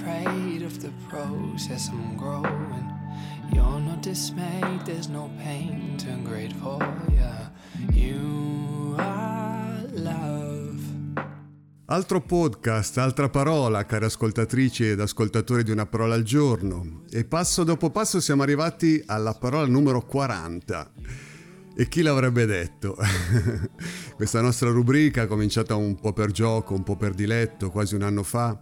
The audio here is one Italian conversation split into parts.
afraid of the process I'm growing. You're not dismayed, there's no pain, turn grateful, yeah. You are love. Altro podcast, altra parola, cari ascoltatrici ed ascoltatori di una parola al giorno. E passo dopo passo siamo arrivati alla parola numero 40. E chi l'avrebbe detto? Questa nostra rubrica, cominciata un po' per gioco, un po' per diletto, quasi un anno fa,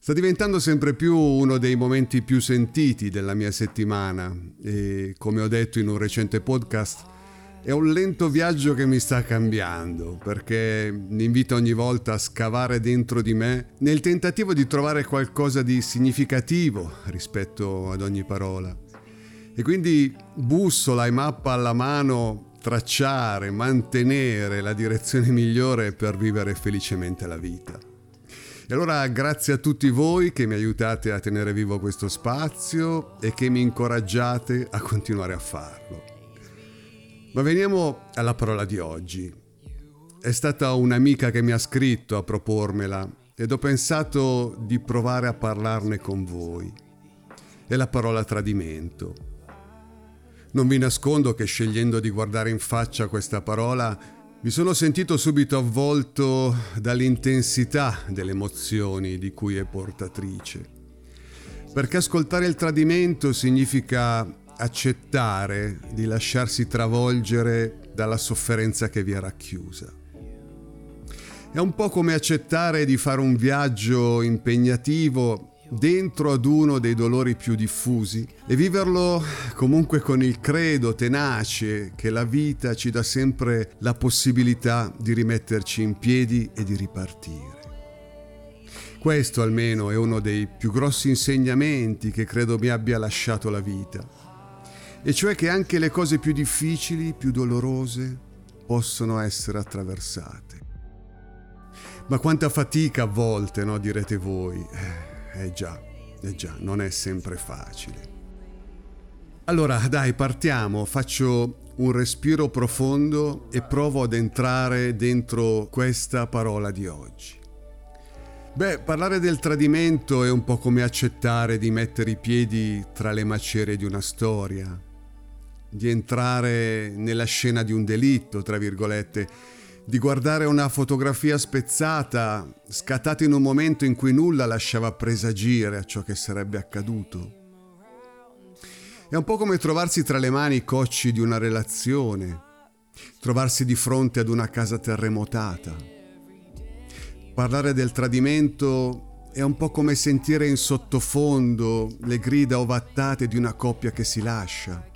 sta diventando sempre più uno dei momenti più sentiti della mia settimana e, come ho detto in un recente podcast, è un lento viaggio che mi sta cambiando perché mi invita ogni volta a scavare dentro di me nel tentativo di trovare qualcosa di significativo rispetto ad ogni parola. E quindi bussola e mappa alla mano tracciare, mantenere la direzione migliore per vivere felicemente la vita. E allora grazie a tutti voi che mi aiutate a tenere vivo questo spazio e che mi incoraggiate a continuare a farlo. Ma veniamo alla parola di oggi. È stata un'amica che mi ha scritto a propormela ed ho pensato di provare a parlarne con voi. È la parola tradimento. Non vi nascondo che scegliendo di guardare in faccia questa parola mi sono sentito subito avvolto dall'intensità delle emozioni di cui è portatrice. Perché ascoltare il tradimento significa accettare di lasciarsi travolgere dalla sofferenza che vi è racchiusa. È un po' come accettare di fare un viaggio impegnativo dentro ad uno dei dolori più diffusi e viverlo comunque con il credo tenace che la vita ci dà sempre la possibilità di rimetterci in piedi e di ripartire. Questo almeno è uno dei più grossi insegnamenti che credo mi abbia lasciato la vita, e cioè che anche le cose più difficili, più dolorose, possono essere attraversate. Ma quanta fatica a volte, no? direte voi. Eh già, eh già, non è sempre facile. Allora, dai, partiamo, faccio un respiro profondo e provo ad entrare dentro questa parola di oggi. Beh, parlare del tradimento è un po' come accettare di mettere i piedi tra le macerie di una storia, di entrare nella scena di un delitto, tra virgolette, di guardare una fotografia spezzata, scattata in un momento in cui nulla lasciava presagire a ciò che sarebbe accaduto. È un po' come trovarsi tra le mani i cocci di una relazione, trovarsi di fronte ad una casa terremotata. Parlare del tradimento è un po' come sentire in sottofondo le grida ovattate di una coppia che si lascia.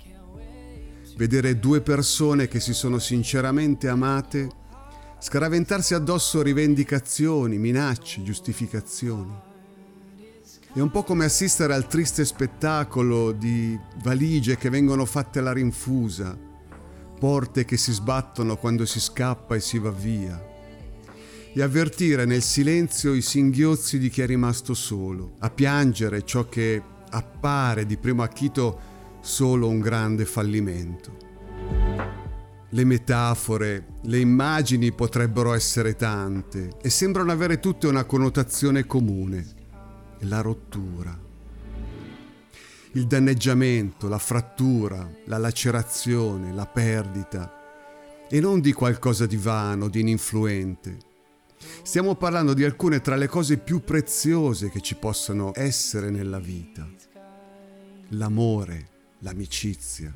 Vedere due persone che si sono sinceramente amate scaraventarsi addosso rivendicazioni, minacce, giustificazioni. È un po' come assistere al triste spettacolo di valigie che vengono fatte alla rinfusa, porte che si sbattono quando si scappa e si va via, e avvertire nel silenzio i singhiozzi di chi è rimasto solo, a piangere ciò che appare di primo acchito solo un grande fallimento. Le metafore, le immagini potrebbero essere tante e sembrano avere tutte una connotazione comune, la rottura. Il danneggiamento, la frattura, la lacerazione, la perdita e non di qualcosa di vano, di ininfluente. Stiamo parlando di alcune tra le cose più preziose che ci possano essere nella vita. L'amore, l'amicizia,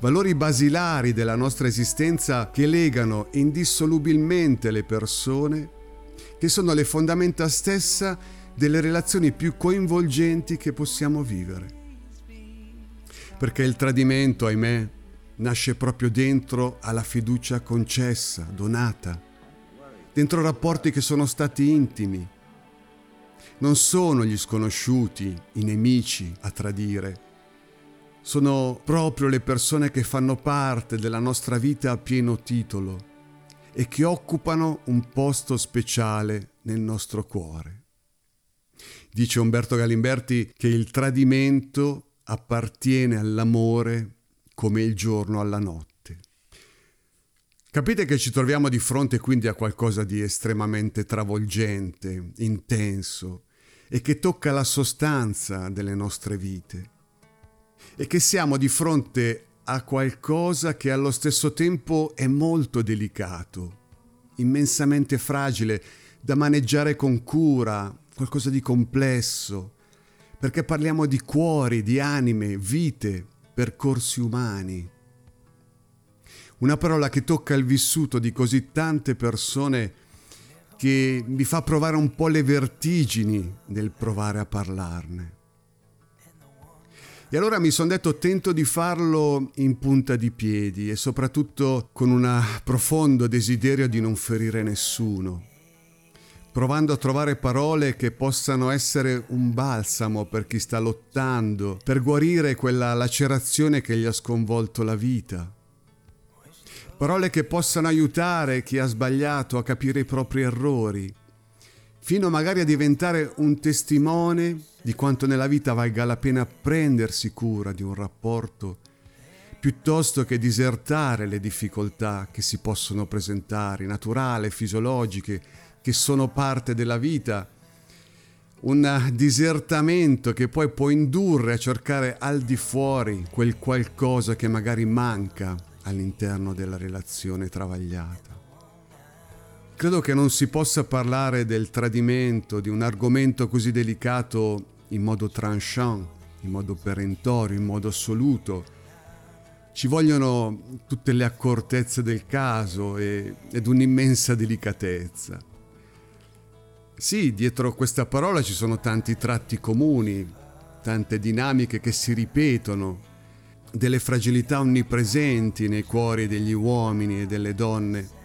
valori basilari della nostra esistenza che legano indissolubilmente le persone, che sono le fondamenta stessa delle relazioni più coinvolgenti che possiamo vivere. Perché il tradimento, ahimè, nasce proprio dentro alla fiducia concessa, donata, dentro rapporti che sono stati intimi. Non sono gli sconosciuti, i nemici a tradire, sono proprio le persone che fanno parte della nostra vita a pieno titolo e che occupano un posto speciale nel nostro cuore. Dice Umberto Galimberti che il tradimento appartiene all'amore come il giorno alla notte. Capite che ci troviamo di fronte quindi a qualcosa di estremamente travolgente, intenso, e che tocca la sostanza delle nostre vite e che siamo di fronte a qualcosa che allo stesso tempo è molto delicato, immensamente fragile, da maneggiare con cura, qualcosa di complesso, perché parliamo di cuori, di anime, vite, percorsi umani. Una parola che tocca il vissuto di così tante persone che mi fa provare un po' le vertigini nel provare a parlarne. E allora mi sono detto tento di farlo in punta di piedi e soprattutto con un profondo desiderio di non ferire nessuno, provando a trovare parole che possano essere un balsamo per chi sta lottando, per guarire quella lacerazione che gli ha sconvolto la vita. Parole che possano aiutare chi ha sbagliato a capire i propri errori, fino magari a diventare un testimone di quanto nella vita valga la pena prendersi cura di un rapporto, piuttosto che disertare le difficoltà che si possono presentare, naturali, fisiologiche, che sono parte della vita, un disertamento che poi può indurre a cercare al di fuori quel qualcosa che magari manca all'interno della relazione travagliata. Credo che non si possa parlare del tradimento, di un argomento così delicato in modo tranchant, in modo perentorio, in modo assoluto. Ci vogliono tutte le accortezze del caso e, ed un'immensa delicatezza. Sì, dietro questa parola ci sono tanti tratti comuni, tante dinamiche che si ripetono, delle fragilità onnipresenti nei cuori degli uomini e delle donne.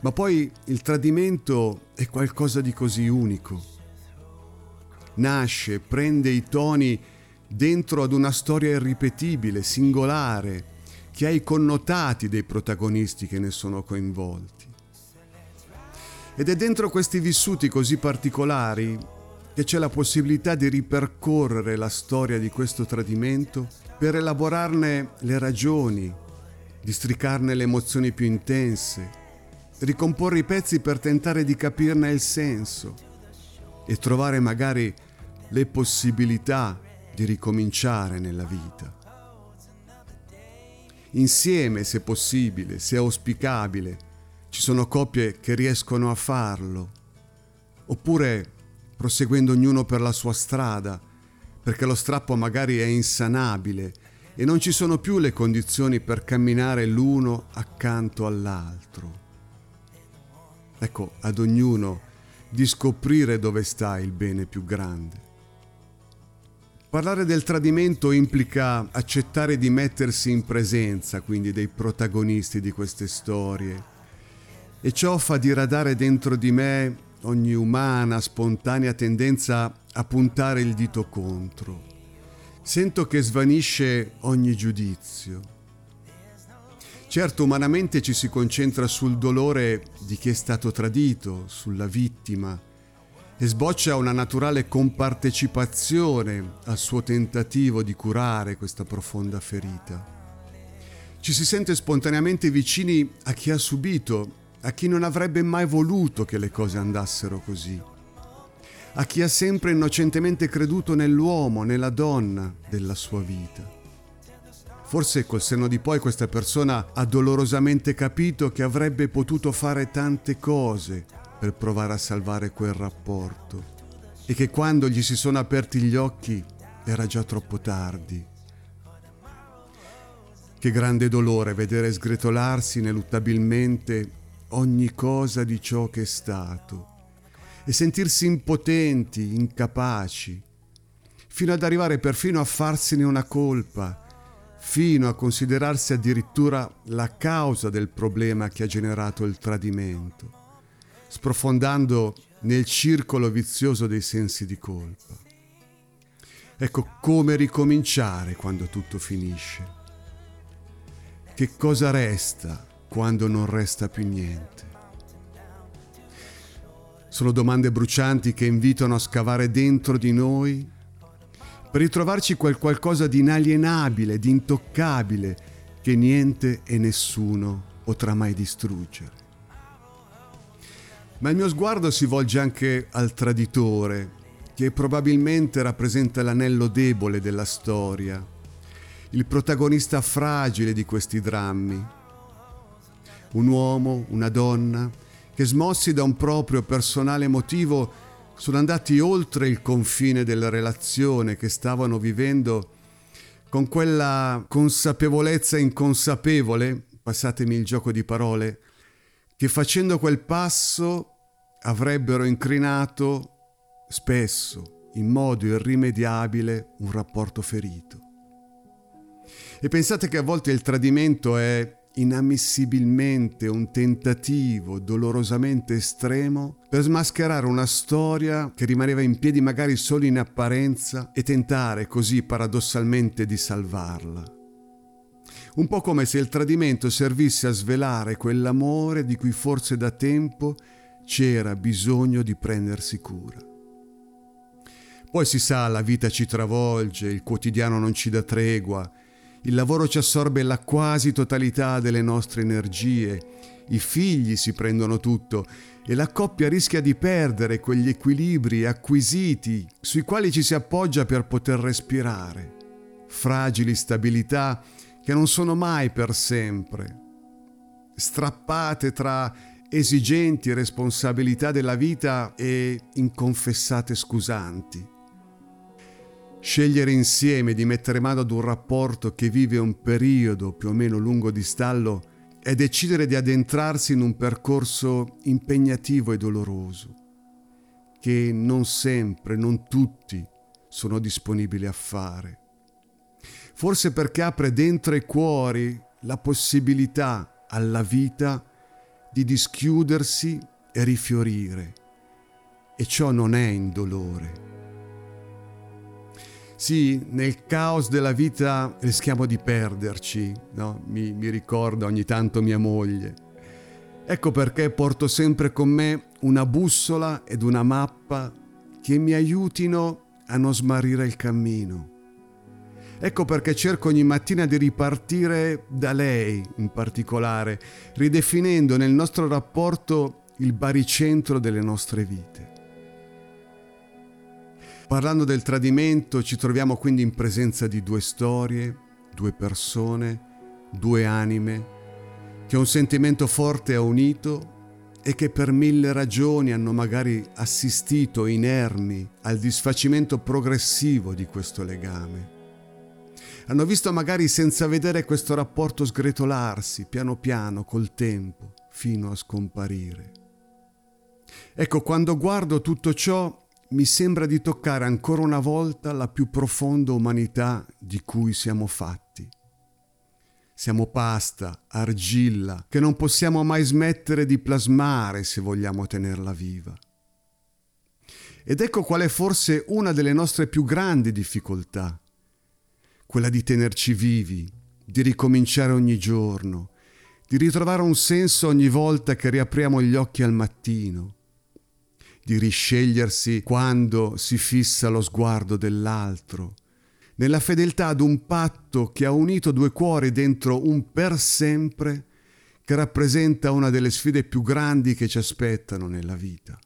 Ma poi il tradimento è qualcosa di così unico. Nasce, prende i toni dentro ad una storia irripetibile, singolare, che ha i connotati dei protagonisti che ne sono coinvolti. Ed è dentro questi vissuti così particolari che c'è la possibilità di ripercorrere la storia di questo tradimento per elaborarne le ragioni, districarne le emozioni più intense, ricomporre i pezzi per tentare di capirne il senso e trovare magari le possibilità di ricominciare nella vita. Insieme, se possibile, se auspicabile, ci sono coppie che riescono a farlo, oppure proseguendo ognuno per la sua strada, perché lo strappo magari è insanabile e non ci sono più le condizioni per camminare l'uno accanto all'altro. Ecco, ad ognuno di scoprire dove sta il bene più grande. Parlare del tradimento implica accettare di mettersi in presenza, quindi dei protagonisti di queste storie, e ciò fa diradare dentro di me ogni umana, spontanea tendenza a puntare il dito contro. Sento che svanisce ogni giudizio. Certo, umanamente ci si concentra sul dolore di chi è stato tradito, sulla vittima, e sboccia una naturale compartecipazione al suo tentativo di curare questa profonda ferita. Ci si sente spontaneamente vicini a chi ha subito a chi non avrebbe mai voluto che le cose andassero così, a chi ha sempre innocentemente creduto nell'uomo, nella donna della sua vita. Forse col senno di poi questa persona ha dolorosamente capito che avrebbe potuto fare tante cose per provare a salvare quel rapporto e che quando gli si sono aperti gli occhi era già troppo tardi. Che grande dolore vedere sgretolarsi ineluttabilmente ogni cosa di ciò che è stato e sentirsi impotenti, incapaci, fino ad arrivare perfino a farsene una colpa, fino a considerarsi addirittura la causa del problema che ha generato il tradimento, sprofondando nel circolo vizioso dei sensi di colpa. Ecco come ricominciare quando tutto finisce. Che cosa resta quando non resta più niente. Sono domande brucianti che invitano a scavare dentro di noi per ritrovarci quel qualcosa di inalienabile, di intoccabile, che niente e nessuno potrà mai distruggere. Ma il mio sguardo si volge anche al traditore, che probabilmente rappresenta l'anello debole della storia, il protagonista fragile di questi drammi. Un uomo, una donna, che smossi da un proprio personale motivo sono andati oltre il confine della relazione che stavano vivendo con quella consapevolezza inconsapevole, passatemi il gioco di parole, che facendo quel passo avrebbero incrinato spesso, in modo irrimediabile, un rapporto ferito. E pensate che a volte il tradimento è inammissibilmente un tentativo dolorosamente estremo per smascherare una storia che rimaneva in piedi magari solo in apparenza e tentare così paradossalmente di salvarla. Un po' come se il tradimento servisse a svelare quell'amore di cui forse da tempo c'era bisogno di prendersi cura. Poi si sa, la vita ci travolge, il quotidiano non ci dà tregua, il lavoro ci assorbe la quasi totalità delle nostre energie, i figli si prendono tutto e la coppia rischia di perdere quegli equilibri acquisiti sui quali ci si appoggia per poter respirare. Fragili stabilità che non sono mai per sempre, strappate tra esigenti responsabilità della vita e inconfessate scusanti. Scegliere insieme di mettere mano ad un rapporto che vive un periodo più o meno lungo di stallo è decidere di addentrarsi in un percorso impegnativo e doloroso, che non sempre, non tutti sono disponibili a fare. Forse perché apre dentro i cuori la possibilità alla vita di dischiudersi e rifiorire, e ciò non è indolore. Sì, nel caos della vita rischiamo di perderci, no? mi, mi ricorda ogni tanto mia moglie. Ecco perché porto sempre con me una bussola ed una mappa che mi aiutino a non smarrire il cammino. Ecco perché cerco ogni mattina di ripartire da lei in particolare, ridefinendo nel nostro rapporto il baricentro delle nostre vite. Parlando del tradimento ci troviamo quindi in presenza di due storie, due persone, due anime, che un sentimento forte ha unito e che per mille ragioni hanno magari assistito inermi al disfacimento progressivo di questo legame. Hanno visto magari senza vedere questo rapporto sgretolarsi piano piano col tempo fino a scomparire. Ecco, quando guardo tutto ciò mi sembra di toccare ancora una volta la più profonda umanità di cui siamo fatti. Siamo pasta, argilla, che non possiamo mai smettere di plasmare se vogliamo tenerla viva. Ed ecco qual è forse una delle nostre più grandi difficoltà, quella di tenerci vivi, di ricominciare ogni giorno, di ritrovare un senso ogni volta che riapriamo gli occhi al mattino, di riscegliersi quando si fissa lo sguardo dell'altro, nella fedeltà ad un patto che ha unito due cuori dentro un per sempre che rappresenta una delle sfide più grandi che ci aspettano nella vita.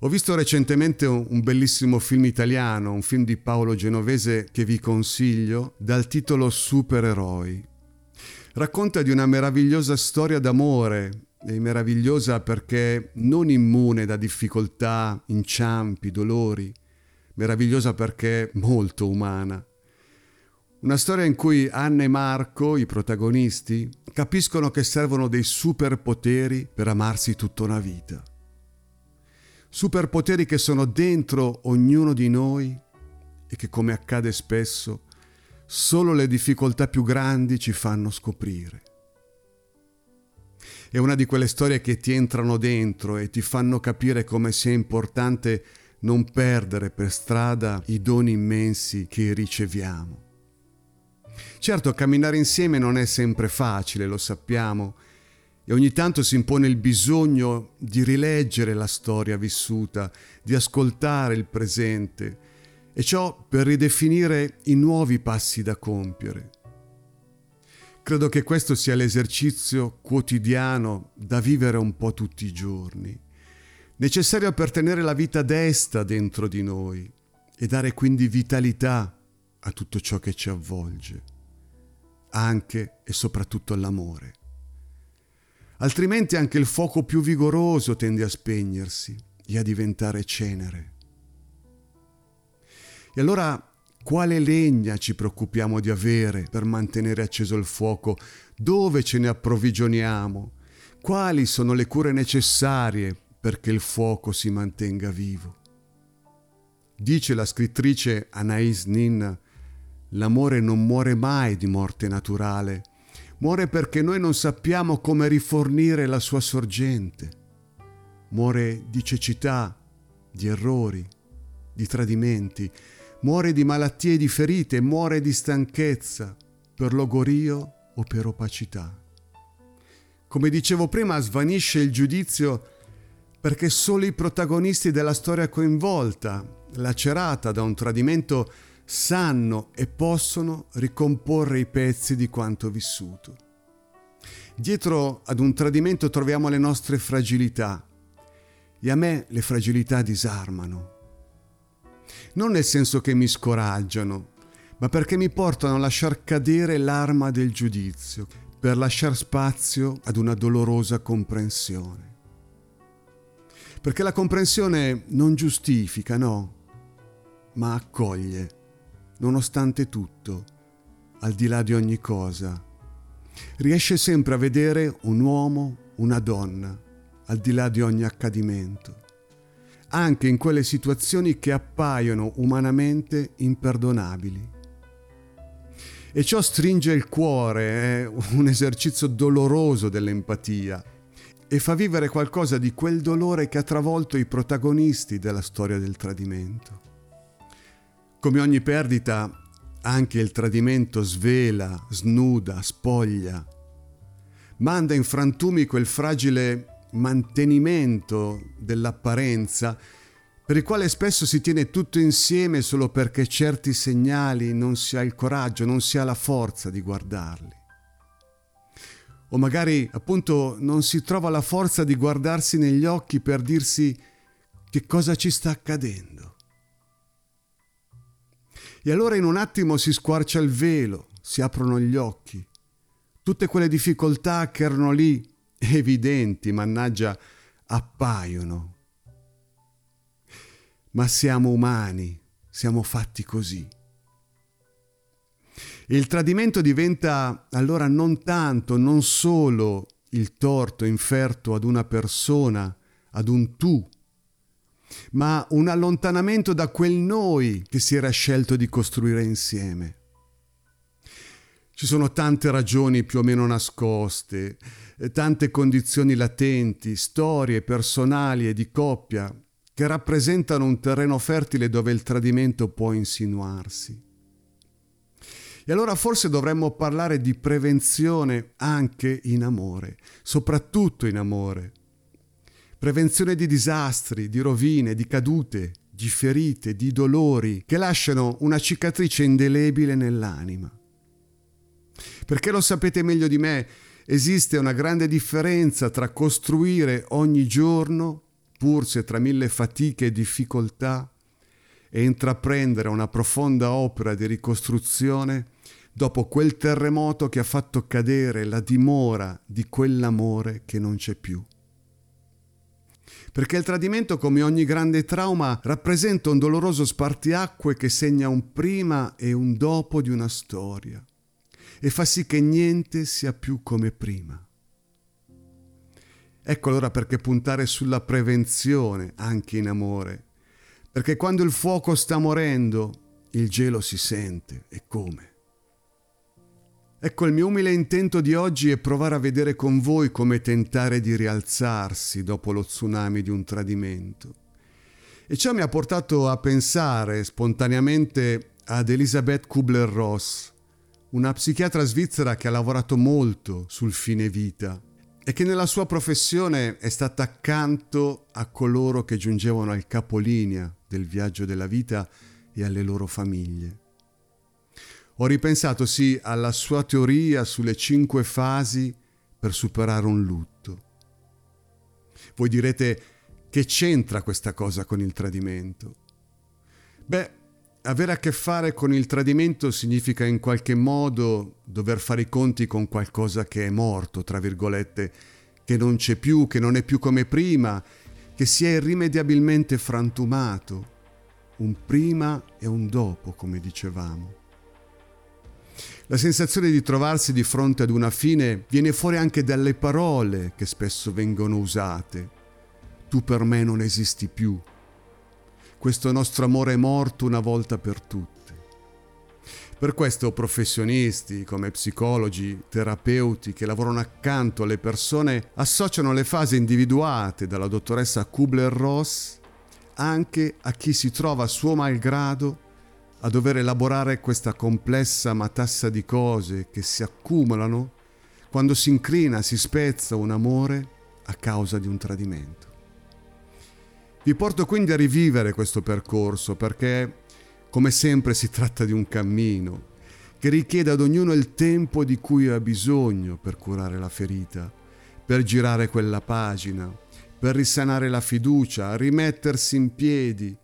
Ho visto recentemente un bellissimo film italiano, un film di Paolo Genovese che vi consiglio, dal titolo Supereroi. Racconta di una meravigliosa storia d'amore è meravigliosa perché non immune da difficoltà, inciampi, dolori, meravigliosa perché molto umana. Una storia in cui Anna e Marco, i protagonisti, capiscono che servono dei superpoteri per amarsi tutta una vita. Superpoteri che sono dentro ognuno di noi e che, come accade spesso, solo le difficoltà più grandi ci fanno scoprire. È una di quelle storie che ti entrano dentro e ti fanno capire come sia importante non perdere per strada i doni immensi che riceviamo. Certo, camminare insieme non è sempre facile, lo sappiamo, e ogni tanto si impone il bisogno di rileggere la storia vissuta, di ascoltare il presente, e ciò per ridefinire i nuovi passi da compiere. Credo che questo sia l'esercizio quotidiano da vivere un po' tutti i giorni. necessario per tenere la vita desta dentro di noi e dare quindi vitalità a tutto ciò che ci avvolge, anche e soprattutto l'amore. Altrimenti anche il fuoco più vigoroso tende a spegnersi e a diventare cenere. E allora quale legna ci preoccupiamo di avere per mantenere acceso il fuoco? Dove ce ne approvvigioniamo? Quali sono le cure necessarie perché il fuoco si mantenga vivo? Dice la scrittrice Anais Nin, l'amore non muore mai di morte naturale, muore perché noi non sappiamo come rifornire la sua sorgente. Muore di cecità, di errori, di tradimenti, muore di malattie e di ferite, muore di stanchezza, per logorio o per opacità. Come dicevo prima, svanisce il giudizio perché solo i protagonisti della storia coinvolta, lacerata da un tradimento, sanno e possono ricomporre i pezzi di quanto vissuto. Dietro ad un tradimento troviamo le nostre fragilità e a me le fragilità disarmano non nel senso che mi scoraggiano, ma perché mi portano a lasciar cadere l'arma del giudizio, per lasciar spazio ad una dolorosa comprensione. Perché la comprensione non giustifica, no, ma accoglie, nonostante tutto, al di là di ogni cosa. Riesce sempre a vedere un uomo, una donna, al di là di ogni accadimento anche in quelle situazioni che appaiono umanamente imperdonabili. E ciò stringe il cuore, è un esercizio doloroso dell'empatia e fa vivere qualcosa di quel dolore che ha travolto i protagonisti della storia del tradimento. Come ogni perdita, anche il tradimento svela, snuda, spoglia, manda in frantumi quel fragile mantenimento dell'apparenza per il quale spesso si tiene tutto insieme solo perché certi segnali non si ha il coraggio, non si ha la forza di guardarli. O magari appunto non si trova la forza di guardarsi negli occhi per dirsi che cosa ci sta accadendo. E allora in un attimo si squarcia il velo, si aprono gli occhi. Tutte quelle difficoltà che erano lì evidenti, mannaggia, appaiono. Ma siamo umani, siamo fatti così. Il tradimento diventa allora non tanto, non solo il torto inferto ad una persona, ad un tu, ma un allontanamento da quel noi che si era scelto di costruire insieme. Ci sono tante ragioni più o meno nascoste, tante condizioni latenti, storie personali e di coppia che rappresentano un terreno fertile dove il tradimento può insinuarsi. E allora forse dovremmo parlare di prevenzione anche in amore, soprattutto in amore. Prevenzione di disastri, di rovine, di cadute, di ferite, di dolori che lasciano una cicatrice indelebile nell'anima. Perché lo sapete meglio di me, esiste una grande differenza tra costruire ogni giorno, pur se tra mille fatiche e difficoltà, e intraprendere una profonda opera di ricostruzione dopo quel terremoto che ha fatto cadere la dimora di quell'amore che non c'è più. Perché il tradimento, come ogni grande trauma, rappresenta un doloroso spartiacque che segna un prima e un dopo di una storia e fa sì che niente sia più come prima. Ecco allora perché puntare sulla prevenzione anche in amore, perché quando il fuoco sta morendo, il gelo si sente e come. Ecco il mio umile intento di oggi è provare a vedere con voi come tentare di rialzarsi dopo lo tsunami di un tradimento. E ciò mi ha portato a pensare spontaneamente ad Elisabeth Kubler-Ross, una psichiatra svizzera che ha lavorato molto sul fine vita e che nella sua professione è stata accanto a coloro che giungevano al capolinea del viaggio della vita e alle loro famiglie. Ho ripensato sì alla sua teoria sulle cinque fasi per superare un lutto. Voi direte Che c'entra questa cosa con il tradimento? Beh, avere a che fare con il tradimento significa in qualche modo dover fare i conti con qualcosa che è morto, tra virgolette, che non c'è più, che non è più come prima, che si è irrimediabilmente frantumato, un prima e un dopo, come dicevamo. La sensazione di trovarsi di fronte ad una fine viene fuori anche dalle parole che spesso vengono usate. Tu per me non esisti più questo nostro amore è morto una volta per tutte. Per questo professionisti come psicologi, terapeuti che lavorano accanto alle persone associano le fasi individuate dalla dottoressa Kubler-Ross anche a chi si trova a suo malgrado a dover elaborare questa complessa matassa di cose che si accumulano quando si incrina, si spezza un amore a causa di un tradimento. Vi porto quindi a rivivere questo percorso perché, come sempre, si tratta di un cammino che richiede ad ognuno il tempo di cui ha bisogno per curare la ferita, per girare quella pagina, per risanare la fiducia, rimettersi in piedi,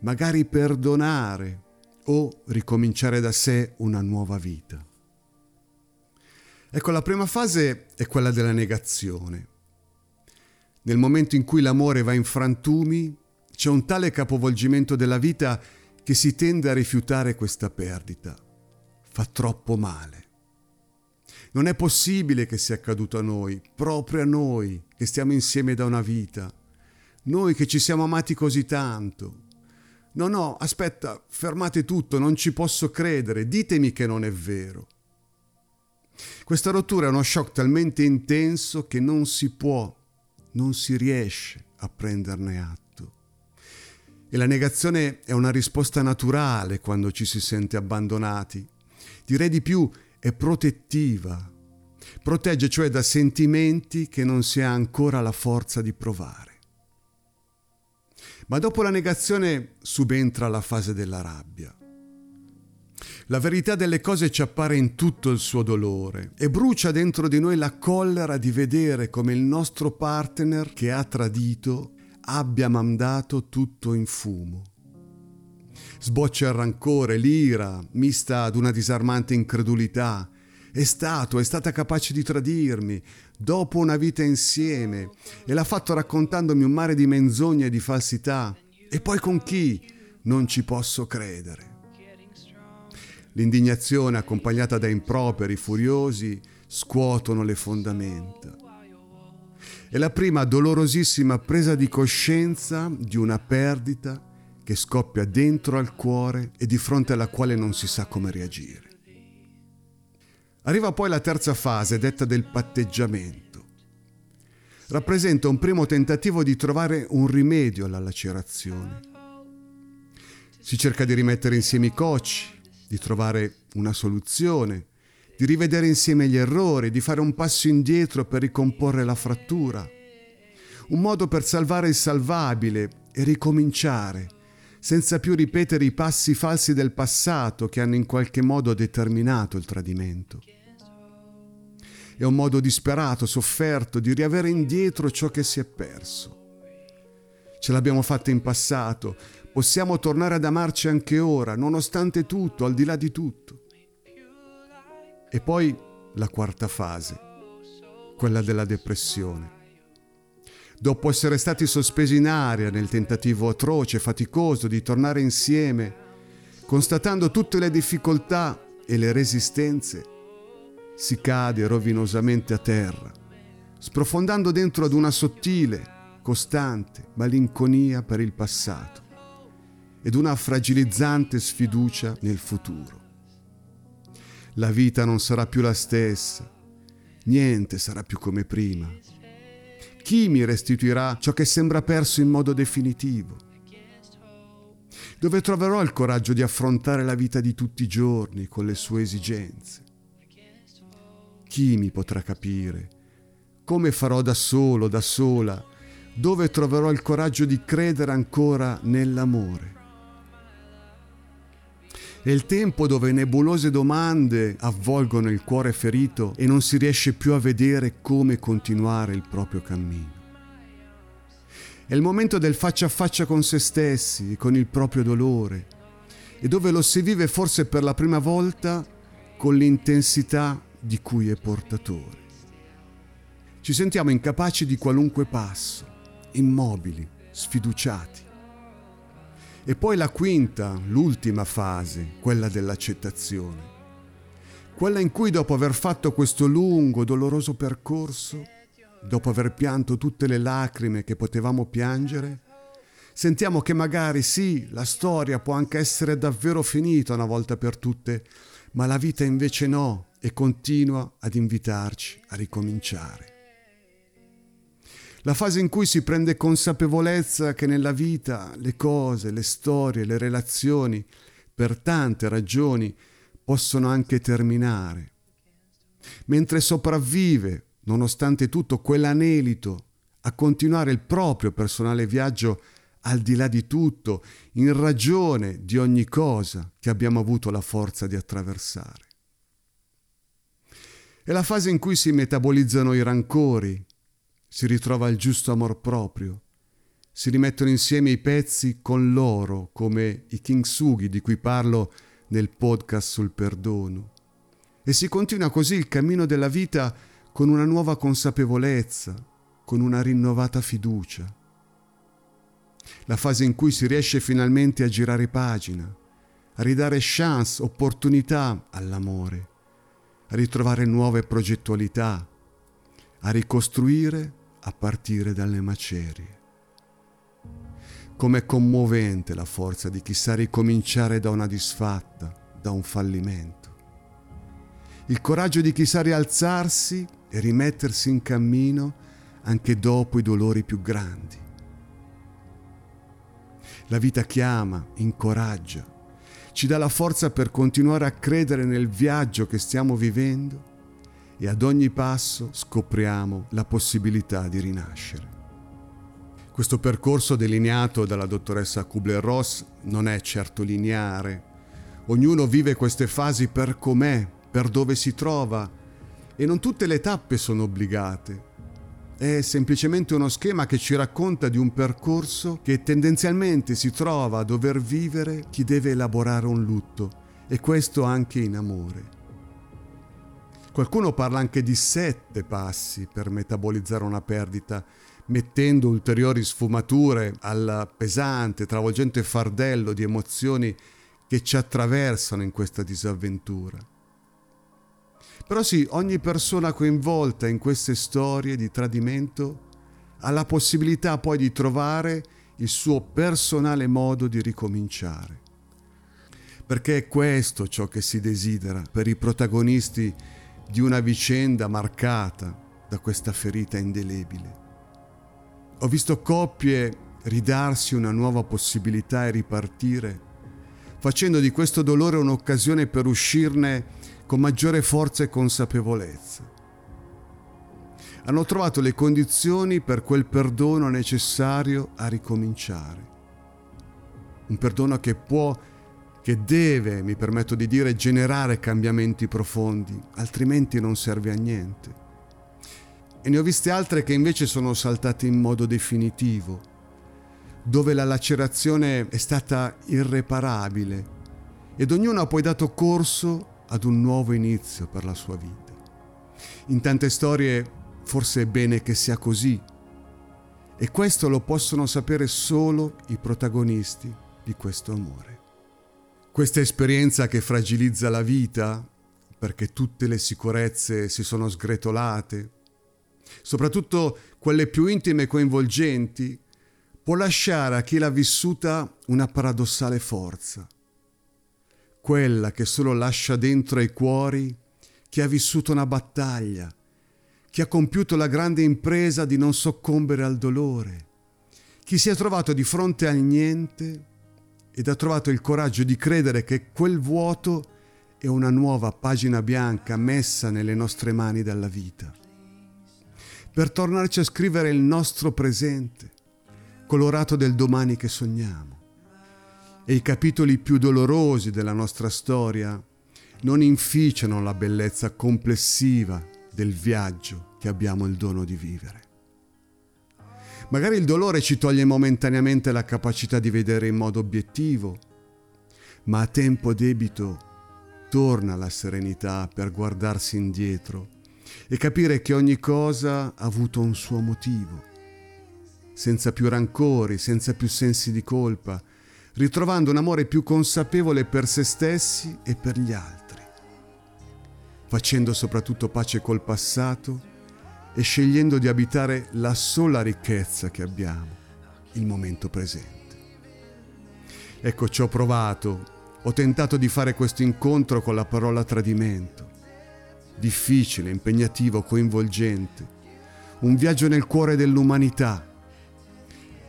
magari perdonare o ricominciare da sé una nuova vita. Ecco, la prima fase è quella della negazione. Nel momento in cui l'amore va in frantumi, c'è un tale capovolgimento della vita che si tende a rifiutare questa perdita. Fa troppo male. Non è possibile che sia accaduto a noi, proprio a noi, che stiamo insieme da una vita. Noi che ci siamo amati così tanto. No, no, aspetta, fermate tutto, non ci posso credere, ditemi che non è vero. Questa rottura è uno shock talmente intenso che non si può non si riesce a prenderne atto. E la negazione è una risposta naturale quando ci si sente abbandonati. Direi di più, è protettiva. Protegge cioè da sentimenti che non si ha ancora la forza di provare. Ma dopo la negazione subentra la fase della rabbia. La verità delle cose ci appare in tutto il suo dolore e brucia dentro di noi la collera di vedere come il nostro partner che ha tradito abbia mandato tutto in fumo. Sboccia il rancore, l'ira, mista ad una disarmante incredulità. È stato, è stata capace di tradirmi, dopo una vita insieme, e l'ha fatto raccontandomi un mare di menzogne e di falsità. E poi con chi? Non ci posso credere. L'indignazione accompagnata da improperi furiosi scuotono le fondamenta. È la prima dolorosissima presa di coscienza di una perdita che scoppia dentro al cuore e di fronte alla quale non si sa come reagire. Arriva poi la terza fase, detta del patteggiamento. Rappresenta un primo tentativo di trovare un rimedio alla lacerazione. Si cerca di rimettere insieme i cocci, di trovare una soluzione, di rivedere insieme gli errori, di fare un passo indietro per ricomporre la frattura. Un modo per salvare il salvabile e ricominciare, senza più ripetere i passi falsi del passato che hanno in qualche modo determinato il tradimento. È un modo disperato, sofferto, di riavere indietro ciò che si è perso. Ce l'abbiamo fatta in passato, Possiamo tornare ad amarci anche ora, nonostante tutto, al di là di tutto. E poi la quarta fase, quella della depressione. Dopo essere stati sospesi in aria nel tentativo atroce faticoso di tornare insieme, constatando tutte le difficoltà e le resistenze, si cade rovinosamente a terra, sprofondando dentro ad una sottile, costante malinconia per il passato ed una fragilizzante sfiducia nel futuro. La vita non sarà più la stessa, niente sarà più come prima. Chi mi restituirà ciò che sembra perso in modo definitivo? Dove troverò il coraggio di affrontare la vita di tutti i giorni con le sue esigenze? Chi mi potrà capire? Come farò da solo, da sola? Dove troverò il coraggio di credere ancora nell'amore? È il tempo dove nebulose domande avvolgono il cuore ferito e non si riesce più a vedere come continuare il proprio cammino. È il momento del faccia a faccia con se stessi, con il proprio dolore, e dove lo si vive forse per la prima volta con l'intensità di cui è portatore. Ci sentiamo incapaci di qualunque passo, immobili, sfiduciati. E poi la quinta, l'ultima fase, quella dell'accettazione. Quella in cui dopo aver fatto questo lungo, doloroso percorso, dopo aver pianto tutte le lacrime che potevamo piangere, sentiamo che magari sì, la storia può anche essere davvero finita una volta per tutte, ma la vita invece no e continua ad invitarci a ricominciare. La fase in cui si prende consapevolezza che nella vita le cose, le storie, le relazioni, per tante ragioni, possono anche terminare. Mentre sopravvive, nonostante tutto, quell'anelito a continuare il proprio personale viaggio al di là di tutto, in ragione di ogni cosa che abbiamo avuto la forza di attraversare. È la fase in cui si metabolizzano i rancori, si ritrova il giusto amor proprio, si rimettono insieme i pezzi con loro, come i kintsugi di cui parlo nel podcast sul perdono. E si continua così il cammino della vita con una nuova consapevolezza, con una rinnovata fiducia. La fase in cui si riesce finalmente a girare pagina, a ridare chance, opportunità all'amore, a ritrovare nuove progettualità, a ricostruire a partire dalle macerie. Com'è commovente la forza di chi sa ricominciare da una disfatta, da un fallimento. Il coraggio di chi sa rialzarsi e rimettersi in cammino anche dopo i dolori più grandi. La vita chiama, incoraggia, ci dà la forza per continuare a credere nel viaggio che stiamo vivendo e ad ogni passo scopriamo la possibilità di rinascere. Questo percorso delineato dalla dottoressa Kubler-Ross non è certo lineare. Ognuno vive queste fasi per com'è, per dove si trova e non tutte le tappe sono obbligate. È semplicemente uno schema che ci racconta di un percorso che tendenzialmente si trova a dover vivere chi deve elaborare un lutto e questo anche in amore. Qualcuno parla anche di sette passi per metabolizzare una perdita, mettendo ulteriori sfumature al pesante, travolgente fardello di emozioni che ci attraversano in questa disavventura. Però sì, ogni persona coinvolta in queste storie di tradimento ha la possibilità poi di trovare il suo personale modo di ricominciare. Perché è questo ciò che si desidera per i protagonisti di una vicenda marcata da questa ferita indelebile. Ho visto coppie ridarsi una nuova possibilità e ripartire, facendo di questo dolore un'occasione per uscirne con maggiore forza e consapevolezza. Hanno trovato le condizioni per quel perdono necessario a ricominciare. Un perdono che può che deve, mi permetto di dire, generare cambiamenti profondi, altrimenti non serve a niente. E ne ho viste altre che invece sono saltate in modo definitivo, dove la lacerazione è stata irreparabile ed ognuno ha poi dato corso ad un nuovo inizio per la sua vita. In tante storie forse è bene che sia così e questo lo possono sapere solo i protagonisti di questo amore. Questa esperienza che fragilizza la vita, perché tutte le sicurezze si sono sgretolate, soprattutto quelle più intime e coinvolgenti, può lasciare a chi l'ha vissuta una paradossale forza, quella che solo lascia dentro ai cuori chi ha vissuto una battaglia, chi ha compiuto la grande impresa di non soccombere al dolore, chi si è trovato di fronte al niente ed ha trovato il coraggio di credere che quel vuoto è una nuova pagina bianca messa nelle nostre mani dalla vita. Per tornarci a scrivere il nostro presente, colorato del domani che sogniamo. E i capitoli più dolorosi della nostra storia non inficiano la bellezza complessiva del viaggio che abbiamo il dono di vivere. Magari il dolore ci toglie momentaneamente la capacità di vedere in modo obiettivo, ma a tempo debito torna la serenità per guardarsi indietro e capire che ogni cosa ha avuto un suo motivo, senza più rancori, senza più sensi di colpa, ritrovando un amore più consapevole per se stessi e per gli altri, facendo soprattutto pace col passato e scegliendo di abitare la sola ricchezza che abbiamo, il momento presente. Ecco, ci ho provato, ho tentato di fare questo incontro con la parola tradimento. Difficile, impegnativo, coinvolgente. Un viaggio nel cuore dell'umanità.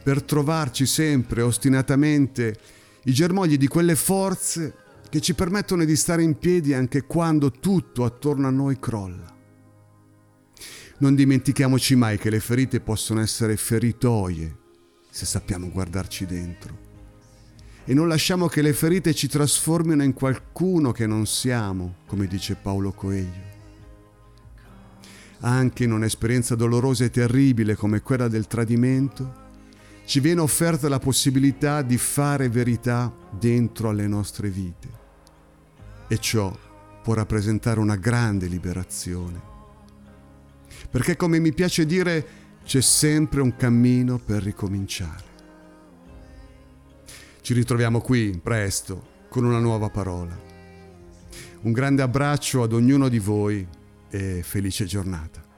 Per trovarci sempre, ostinatamente, i germogli di quelle forze che ci permettono di stare in piedi anche quando tutto attorno a noi crolla. Non dimentichiamoci mai che le ferite possono essere feritoie se sappiamo guardarci dentro e non lasciamo che le ferite ci trasformino in qualcuno che non siamo, come dice Paolo Coelho. Anche in un'esperienza dolorosa e terribile come quella del tradimento, ci viene offerta la possibilità di fare verità dentro alle nostre vite. E ciò può rappresentare una grande liberazione. Perché come mi piace dire, c'è sempre un cammino per ricominciare. Ci ritroviamo qui presto con una nuova parola. Un grande abbraccio ad ognuno di voi e felice giornata.